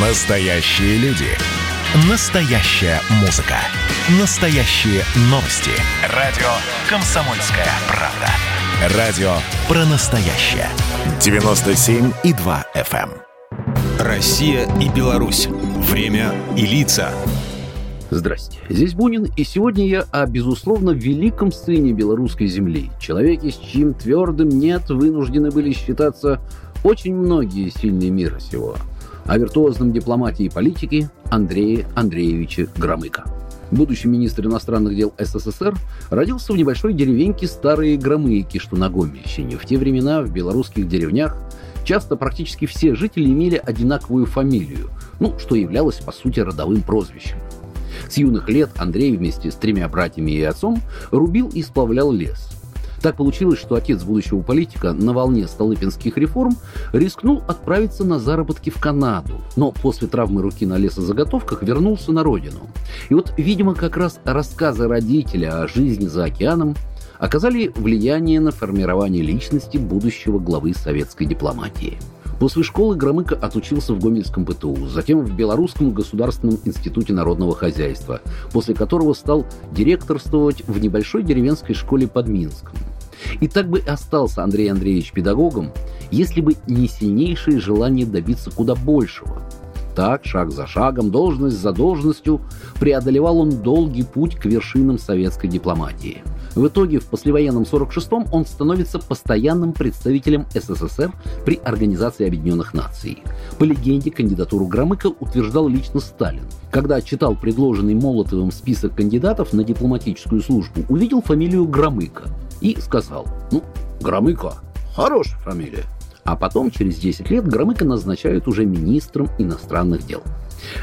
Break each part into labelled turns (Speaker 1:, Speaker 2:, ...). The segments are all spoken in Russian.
Speaker 1: Настоящие люди. Настоящая музыка. Настоящие новости. Радио «Комсомольская правда». Радио про настоящее. 97,2 FM. эм.
Speaker 2: Россия и Беларусь. Время и лица.
Speaker 3: Здрасте, здесь Бунин, и сегодня я о, безусловно, великом сыне белорусской земли, человеке, с чьим твердым «нет» вынуждены были считаться очень многие сильные мира сего, о виртуозном дипломатии и политике Андрее Андреевиче Громыко. Будущий министр иностранных дел СССР родился в небольшой деревеньке Старые Громыки, что на Гомельщине. В те времена в белорусских деревнях часто практически все жители имели одинаковую фамилию, ну, что являлось, по сути, родовым прозвищем. С юных лет Андрей вместе с тремя братьями и отцом рубил и сплавлял лес. Так получилось, что отец будущего политика на волне столыпинских реформ рискнул отправиться на заработки в Канаду, но после травмы руки на лесозаготовках вернулся на родину. И вот, видимо, как раз рассказы родителя о жизни за океаном оказали влияние на формирование личности будущего главы советской дипломатии. После школы Громыко отучился в Гомельском ПТУ, затем в Белорусском государственном институте народного хозяйства, после которого стал директорствовать в небольшой деревенской школе под Минском. И так бы остался Андрей Андреевич педагогом, если бы не сильнейшее желание добиться куда большего. Так, шаг за шагом, должность за должностью, преодолевал он долгий путь к вершинам советской дипломатии. В итоге в послевоенном 46-м он становится постоянным представителем СССР при Организации Объединенных Наций. По легенде, кандидатуру Громыка утверждал лично Сталин. Когда читал предложенный Молотовым список кандидатов на дипломатическую службу, увидел фамилию Громыка и сказал, ну, Громыко, хорошая фамилия. А потом, через 10 лет, Громыко назначают уже министром иностранных дел.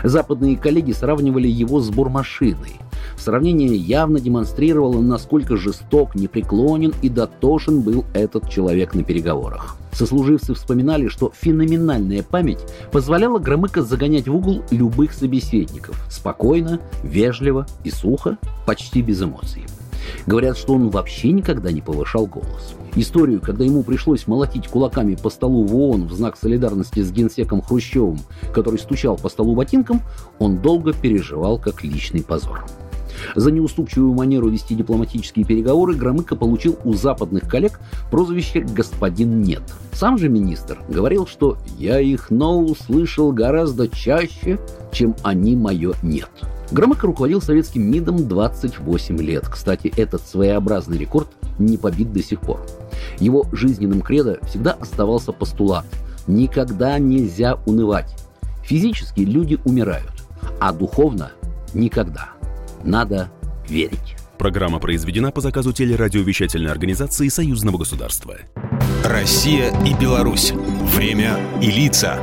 Speaker 3: Западные коллеги сравнивали его с бурмашиной. Сравнение явно демонстрировало, насколько жесток, непреклонен и дотошен был этот человек на переговорах. Сослуживцы вспоминали, что феноменальная память позволяла Громыко загонять в угол любых собеседников. Спокойно, вежливо и сухо, почти без эмоций. Говорят, что он вообще никогда не повышал голос. Историю, когда ему пришлось молотить кулаками по столу в ООН в знак солидарности с генсеком Хрущевым, который стучал по столу ботинком, он долго переживал как личный позор. За неуступчивую манеру вести дипломатические переговоры Громыко получил у западных коллег прозвище «господин нет». Сам же министр говорил, что «я их «но» услышал гораздо чаще, чем они мое «нет». Громыко руководил советским МИДом 28 лет. Кстати, этот своеобразный рекорд не побит до сих пор. Его жизненным кредо всегда оставался постулат «никогда нельзя унывать». Физически люди умирают, а духовно – никогда. Надо верить.
Speaker 2: Программа произведена по заказу телерадиовещательной организации Союзного государства. Россия и Беларусь. Время и лица.